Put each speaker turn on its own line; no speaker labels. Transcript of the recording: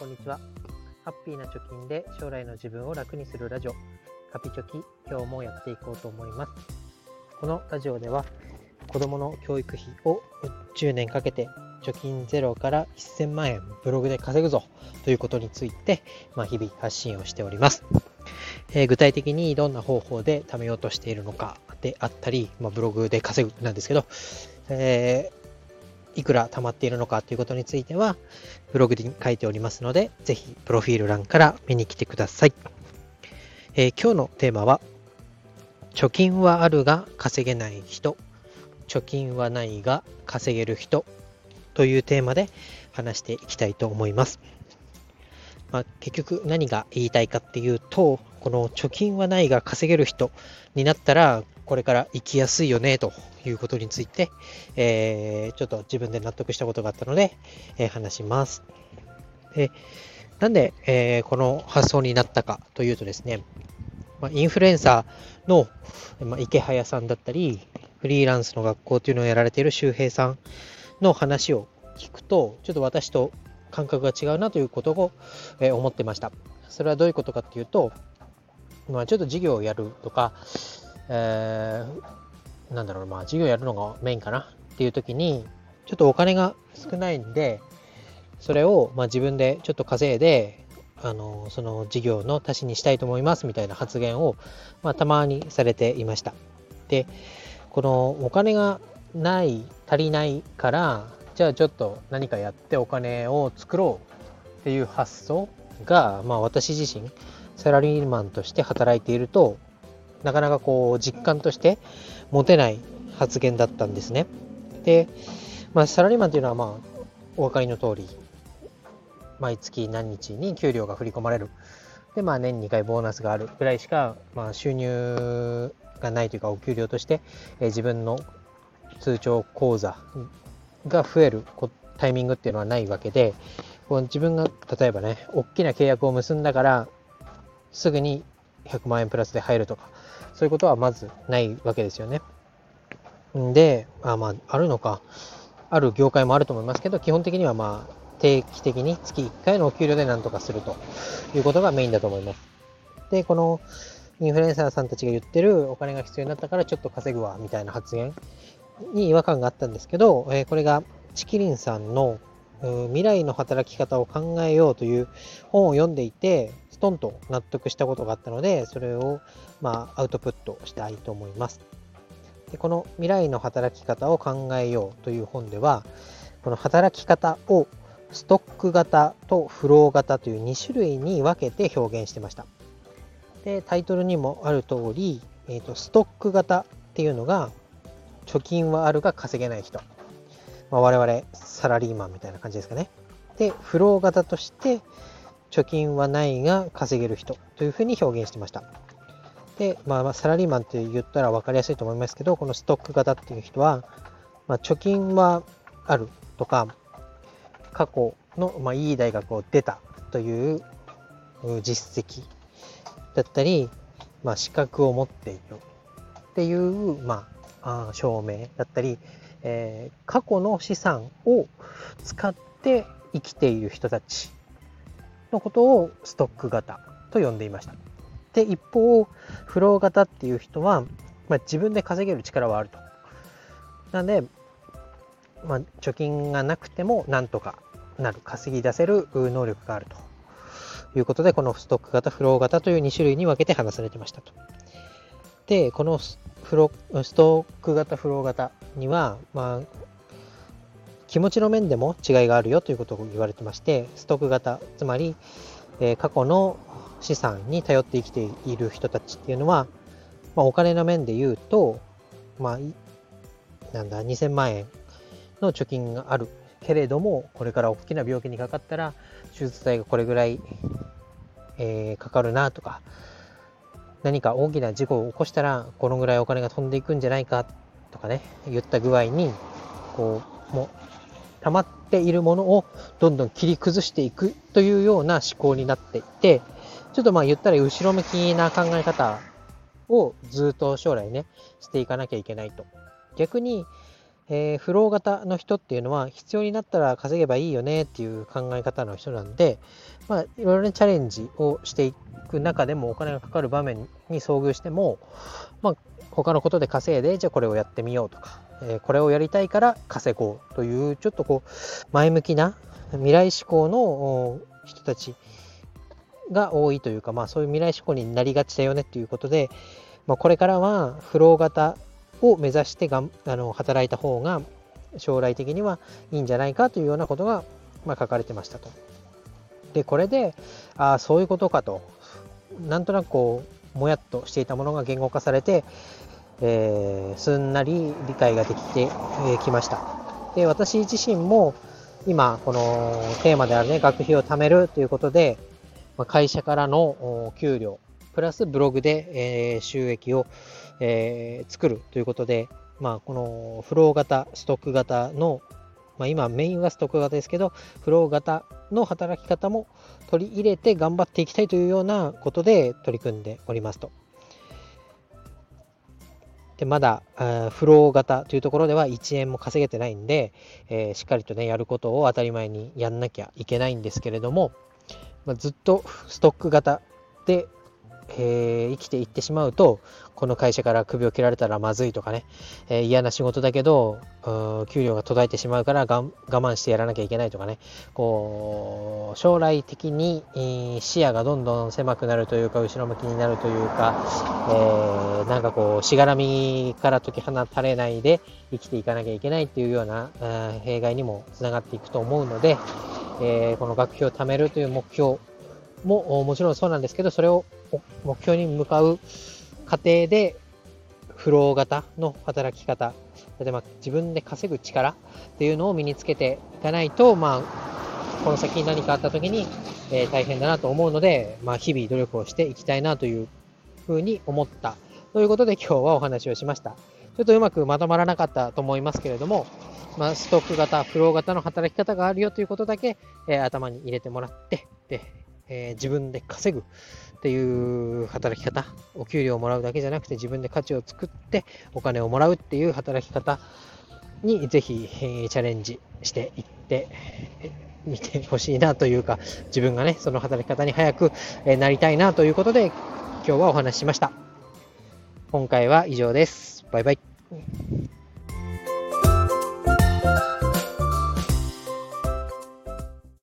こんにちは。ハッピーな貯金で将来の自分を楽にするラジオ、カピチョキ、今日もやっていこうと思います。このラジオでは、子供の教育費を10年かけて貯金ゼロから1000万円ブログで稼ぐぞということについて、まあ、日々発信をしております。えー、具体的にどんな方法で貯めようとしているのかであったり、まあ、ブログで稼ぐなんですけど、えーいくら貯まっているのかということについては、ブログに書いておりますので、ぜひ、プロフィール欄から見に来てください。えー、今日のテーマは、貯金はあるが稼げない人、貯金はないが稼げる人というテーマで話していきたいと思います。まあ、結局何が言いたいかっていうと、この貯金はないが稼げる人になったら、これから生きやすいよねということについて、えー、ちょっと自分で納得したことがあったので、えー、話します。でなんで、えー、この発想になったかというとですね、まあ、インフルエンサーの、まあ、池早さんだったり、フリーランスの学校というのをやられている周平さんの話を聞くと、ちょっと私と感覚が違うなということを、え思ってました。それはどういうことかっていうと、まあ、ちょっと授業をやるとか、えー、なんだろう、まあ、授業やるのがメインかなっていう時に、ちょっとお金が少ないんで、それを、まあ、自分でちょっと稼いで、あの、その事業の足しにしたいと思いますみたいな発言を、まあ、たまにされていました。で、このお金がない、足りないから、じゃあちょっと何かやってお金を作ろうっていう発想が、まあ私自身、サラリーマンとして働いていると、なかなかこう実感として持てない発言だったんですね。で、まあ、サラリーマンというのはまあお分かりの通り毎月何日に給料が振り込まれるでまあ年2回ボーナスがあるぐらいしか、まあ、収入がないというかお給料として、えー、自分の通帳口座が増えるタイミングっていうのはないわけでこう自分が例えばね大きな契約を結んだからすぐに100万円プラスで入るとかそういうことはまずないわけですよね。で、あまあ、あるのか、ある業界もあると思いますけど、基本的にはまあ、定期的に月1回のお給料で何とかするということがメインだと思います。で、このインフルエンサーさんたちが言ってるお金が必要になったからちょっと稼ぐわみたいな発言に違和感があったんですけど、えー、これがチキリンさんの未来の働き方を考えようという本を読んでいて、ストンと納得したことがあったので、それをまあアウトプットしたいと思います。でこの未来の働き方を考えようという本では、この働き方をストック型とフロー型という2種類に分けて表現してました。で、タイトルにもある通り、えーと、ストック型っていうのが、貯金はあるが稼げない人。まあ、我々サラリーマンみたいな感じですかね。で、フロー型として、貯金はないが稼げる人というふうに表現してました。で、まあ、サラリーマンって言ったら分かりやすいと思いますけど、このストック型っていう人は、まあ、貯金はあるとか、過去の、まあ、いい大学を出たという実績だったり、まあ、資格を持っているっていう、まあ、証明だったり、えー、過去の資産を使って生きている人たちのことをストック型と呼んでいました。で、一方、フロー型っていう人は、まあ、自分で稼げる力はあると。なので、まあ、貯金がなくてもなんとかなる、稼ぎ出せる能力があるということで、このストック型、フロー型という2種類に分けて話されてましたと。で、このフロストック型、フロー型には、まあ、気持ちの面でも違いがあるよということを言われてまして、ストック型、つまり、えー、過去の資産に頼って生きている人たちっていうのは、まあ、お金の面で言うと、まあ、なんだ、2000万円の貯金があるけれども、これから大きな病気にかかったら、手術代がこれぐらい、えー、かかるなとか、何か大きな事故を起こしたら、このぐらいお金が飛んでいくんじゃないかとかね、言った具合に、こう、もう、溜まっているものをどんどん切り崩していくというような思考になっていて、ちょっとまあ言ったら後ろ向きな考え方をずっと将来ね、していかなきゃいけないと。逆に、えー、フロー型の人っていうのは必要になったら稼げばいいよねっていう考え方の人なんで、まあ、いろいろねチャレンジをしていく中でもお金がかかる場面に遭遇しても、まあ、他のことで稼いでじゃあこれをやってみようとか、えー、これをやりたいから稼ごうというちょっとこう前向きな未来志向の人たちが多いというか、まあ、そういう未来志向になりがちだよねっていうことで、まあ、これからはフロー型を目指してがんあの働いた方が将来的にはいいんじゃないかというようなことが、まあ、書かれてましたと。でこれでああそういうことかとなんとなくこうもやっとしていたものが言語化されて、えー、すんなり理解ができてき、ました。で私自身も今このテーマであるね学費を貯めるということで、まあ、会社からの給料プラスブログで、えー、収益を、えー、作るということで、まあ、このフロー型、ストック型の、まあ、今メインはストック型ですけど、フロー型の働き方も取り入れて頑張っていきたいというようなことで取り組んでおりますと。でまだフロー型というところでは1円も稼げてないんで、えー、しっかりとねやることを当たり前にやんなきゃいけないんですけれども、まあ、ずっとストック型でえー、生きていってしまうとこの会社から首を切られたらまずいとかね、えー、嫌な仕事だけど給料が途絶えてしまうから我慢してやらなきゃいけないとかね。こう将来的に、視野がどんどん狭くなるというか後ろ向きになるというか、えなんかこうしがらみから解き放たれないで生きていかなきゃいけないっていうような、弊害にもつながっていくと思うので、えこの学費を貯めるという目標ももちろんそうなんですけどそれを目標に向かう過程で、フロー型の働き方、例えば自分で稼ぐ力っていうのを身につけていかないと、まあ、この先何かあった時に、えー、大変だなと思うので、まあ、日々努力をしていきたいなというふうに思った。ということで今日はお話をしました。ちょっとうまくまとまらなかったと思いますけれども、まあ、ストック型、フロー型の働き方があるよということだけ、えー、頭に入れてもらって、で、えー、自分で稼ぐっていう働き方、お給料をもらうだけじゃなくて自分で価値を作ってお金をもらうっていう働き方にぜひ、えー、チャレンジしていってみてほしいなというか、自分がね、その働き方に早く、えなりたいなということで今日はお話ししました。今回は以上です。バイバイ。